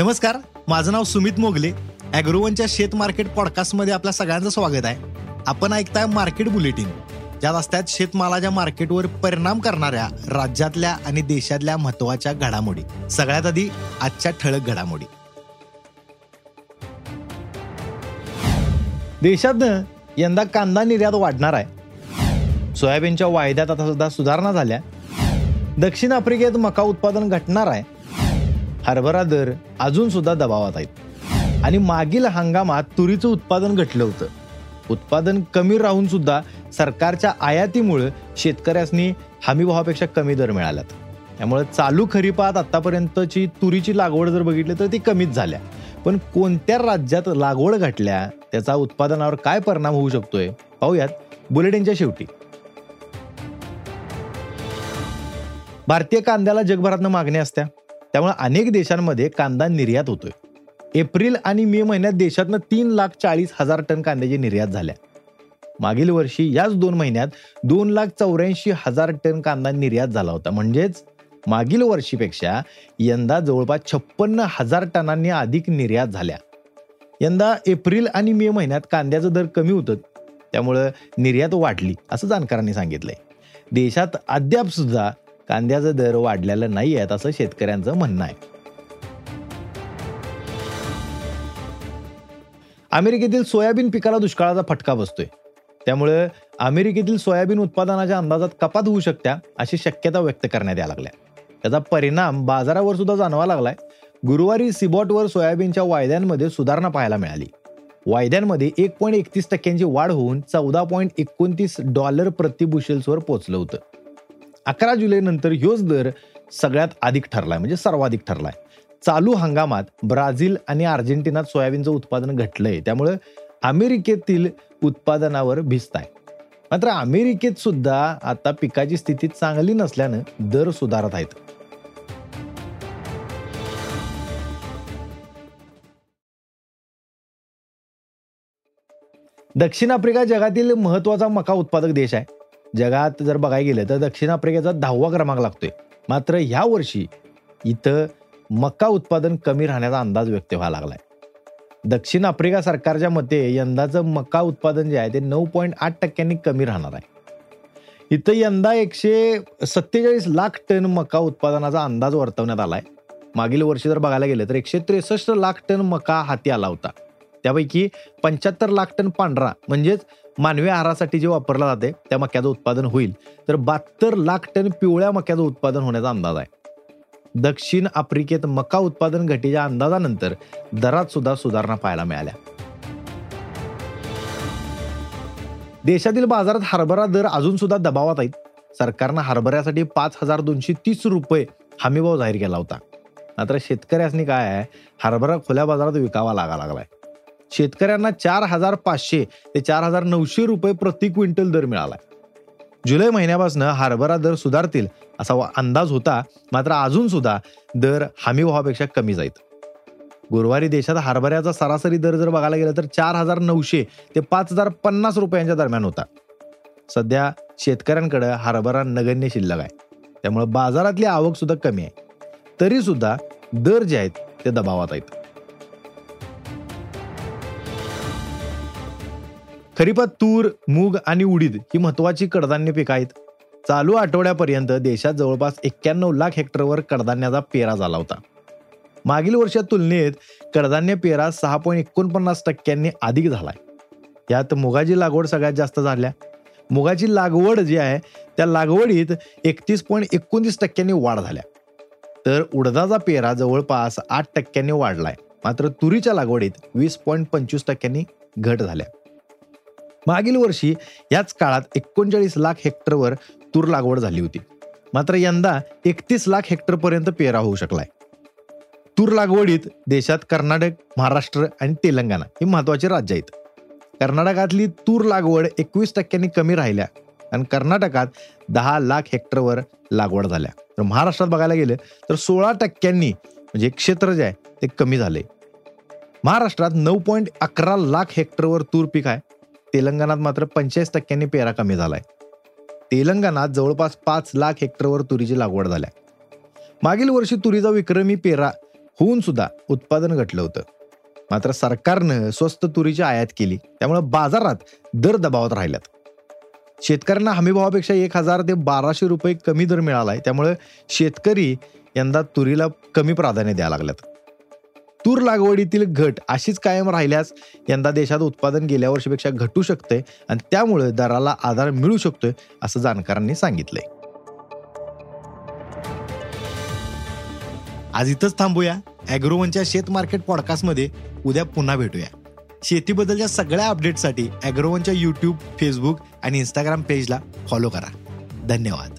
नमस्कार माझं नाव सुमित मोगले. अॅग्रोवनच्या शेत मार्केट पॉडकास्टमध्ये आपल्या सगळ्यांचं स्वागत आहे. आपण ऐकताय मार्केट बुलेटिन ज्यात असतात शेतमालाच्या मार्केटवर परिणाम करणाऱ्या राज्यातल्या आणि देशातल्या महत्त्वाच्या घडामोडी. सगळ्यात आधी आजच्या ठळक घडामोडी. देशातनं यंदा कांदा निर्यात वाढणार आहे. सोयाबीनच्या वायद्यात आता सुद्धा सुधारणा झाल्या. दक्षिण आफ्रिकेत मका उत्पादन घटणार आहे. हरभरा दर अजून सुद्धा दबावात आहेत. आणि मागील हंगामात तुरीचं उत्पादन घटलं होतं. उत्पादन कमी राहून सुद्धा सरकारच्या आयातीमुळे शेतकऱ्यांनी हमीभावापेक्षा कमी दर मिळाल्यात त्यामुळे चालू खरीपात आतापर्यंतची तुरीची लागवड जर बघितली तर ती कमीच झाल्या. पण कोणत्या राज्यात लागवड घटल्या त्याचा उत्पादनावर काय परिणाम होऊ शकतोय पाहूयात बुलेटिनच्या शेवटी. भारतीय कांद्याला जगभरातनं मागणी असत्या. त्यामुळे अनेक देशांमध्ये कांदा निर्यात होतोय. एप्रिल आणि मे महिन्यात देशातनं तीन लाख चाळीस हजार टन कांद्याची निर्यात झाल्या. मागील वर्षी याच दोन महिन्यात दोन लाख चौऱ्याऐंशी हजार टन कांदा निर्यात झाला होता. म्हणजेच मागील वर्षीपेक्षा यंदा जवळपास छप्पन्न हजार टनांनी अधिक निर्यात झाल्या. यंदा एप्रिल आणि मे महिन्यात कांद्याचं दर कमी होतं. त्यामुळं निर्यात वाढली असं जाणकारांनी सांगितलंय. देशात अद्याप सुद्धा कांद्याचा दर वाढलेला नाही आहेत असं शेतकऱ्यांचं म्हणणं आहे. अमेरिकेतील सोयाबीन पिकाला दुष्काळाचा फटका बसतोय. त्यामुळे अमेरिकेतील सोयाबीन उत्पादनाच्या अंदाजात कपात होऊ शकत्या अशी शक्यता व्यक्त करण्यात या लागल्या. त्याचा परिणाम बाजारावर सुद्धा जाणवा लागलाय. गुरुवारी सिबॉटवर सोयाबीनच्या वायद्यांमध्ये सुधारणा पाहायला मिळाली. वायद्यांमध्ये एक पॉईंट एकतीस टक्क्यांची वाढ होऊन चौदा पॉईंट एकोणतीस डॉलर प्रतिबुशेल्सवर पोहोचलं होतं. अकरा जुलै नंतर ह्योच दर सगळ्यात अधिक ठरलाय म्हणजे सर्वाधिक ठरलाय. चालू हंगामात ब्राझील आणि अर्जेंटिनात सोयाबीनचं उत्पादन घटलंय. त्यामुळे अमेरिकेतील उत्पादनावर भिस्त आहे मात्र अमेरिकेत सुद्धा आता पिकाची स्थिती चांगली नसल्यानं दर सुधारत आहेत. दक्षिण आफ्रिका जगातील महत्त्वाचा मका उत्पादक देश आहे. जगात जर बघायला गेलं तर दक्षिण आफ्रिकेचा दहावा क्रमांक लागतोय. मात्र ह्या वर्षी इथं मका उत्पादन कमी राहण्याचा अंदाज व्यक्त व्हायला लागलाय. दक्षिण आफ्रिका सरकारच्या मते यंदाचं मका उत्पादन जे आहे ते नऊ पॉईंट आठ टक्क्यांनी कमी राहणार आहे. इथं यंदा एकशे सत्तेचाळीस लाख टन मका उत्पादनाचा अंदाज वर्तवण्यात आलाय. मागील वर्षी जर बघायला गेलं तर एकशे त्रेसष्ट लाख टन मका हाती आला होता. त्यापैकी पंच्याहत्तर लाख टन पांढरा म्हणजेच मानवी आहारासाठी जे वापरला जाते त्या मक्याचं उत्पादन होईल. तर बहात्तर लाख टन पिवळ्या मक्याचं उत्पादन होण्याचा अंदाज आहे. दक्षिण आफ्रिकेत मका उत्पादन घटीच्या अंदाजानंतर दरात सुद्धा सुधारणा पाहायला मिळाल्या. देशातील बाजारात हरभरा दर अजून सुद्धा दबावात आहेत. सरकारनं हरभऱ्यासाठी पाच हजार दोनशे तीस रुपये हमीभाव जाहीर केला होता. मात्र शेतकऱ्यासनी काय आहे? हरभरा खुल्या बाजारात विकावा लागा लागलाय. शेतकऱ्यांना चार हजार पाचशे ते चार हजार नऊशे रुपये प्रति क्विंटल दर मिळाला. जुलै महिन्यापासून हरभरा दर सुधारतील असा अंदाज होता मात्र अजून सुद्धा दर हमी भावापेक्षा कमी जाईल गुरुवारी देशात हरभऱ्याचा सरासरी दर जर बघायला गेला तर चार हजार नऊशे ते पाच हजार पन्नास रुपयांच्या दरम्यान होता. सध्या शेतकऱ्यांकडे हरभरा नगण्य शिल्लक आहे. त्यामुळे बाजारातली आवक सुद्धा कमी आहे. तरी सुद्धा दर जे आहेत ते दबावात आहेत. खरीपात तूर मूग आणि उडीद ही महत्वाची कडधान्य पिकं आहेत. चालू आठवड्यापर्यंत देशात जवळपास एक्क्याण्णव लाख हेक्टरवर कडधान्याचा पेरा झाला होता. मागील वर्षात तुलनेत कडधान्य पेरा सहा पॉईंट एकोणपन्नास टक्क्यांनी अधिक झालाय. यात मुगाची लागवड सगळ्यात जास्त झाल्या. मुगाची लागवड जी आहे त्या लागवडीत एकतीस पॉईंट एकोणतीस टक्क्यांनी वाढ झाल्या. तर उडदाचा पेरा जवळपास आठ टक्क्यांनी वाढलाय. मात्र तुरीच्या लागवडीत वीस पॉईंट पंचवीस टक्क्यांनी घट झाल्या. मागील वर्षी याच काळात एकोणचाळीस लाख हेक्टरवर तूर लागवड झाली होती. मात्र यंदा एकतीस लाख हेक्टरपर्यंत पेरा होऊ शकलाय. तूर लागवडीत देशात कर्नाटक महाराष्ट्र आणि तेलंगणा ही महत्वाची राज्य आहेत. कर्नाटकातली तूर लागवड एकवीस टक्क्यांनी कमी राहिल्या आणि कर्नाटकात दहा लाख हेक्टरवर लागवड झाल्या. तर महाराष्ट्रात बघायला गेलं तर सोळा टक्क्यांनी म्हणजे क्षेत्र जे आहे ते कमी झाले. महाराष्ट्रात नऊ पॉईंट अकरा लाख हेक्टरवर तूर पीक आहे. तेलंगणात मात्र पंचेचाळीस टक्क्यांनी पेरा कमी झालाय. तेलंगणात जवळपास पाच लाख हेक्टरवर तुरीची लागवड झाल्या. मागील वर्षी तुरीचा विक्रमी पेरा होऊन सुद्धा उत्पादन घटलं होतं. मात्र सरकारनं स्वस्त तुरीची आयात केली त्यामुळे बाजारात दर दबावात राहिल्यात. शेतकऱ्यांना हमीभावापेक्षा एक हजार ते बाराशे रुपये कमी दर मिळालाय त्यामुळे शेतकरी यंदा तुरीला कमी प्राधान्य द्यायला लागल्यात. तूर लागवडीतील घट अशीच कायम राहिल्यास यंदा देशात उत्पादन गेल्या वर्षीपेक्षा घटू शकते आणि त्यामुळे दराला आधार मिळू शकतोय असं जाणकारांनी सांगितलंय. आज इथंच थांबूया. अॅग्रोवनच्या शेत मार्केट पॉडकास्टमध्ये उद्या पुन्हा भेटूया. शेतीबद्दलच्या सगळ्या अपडेटसाठी अॅग्रोवनच्या यूट्यूब फेसबुक आणि इंस्टाग्राम पेजला फॉलो करा. धन्यवाद.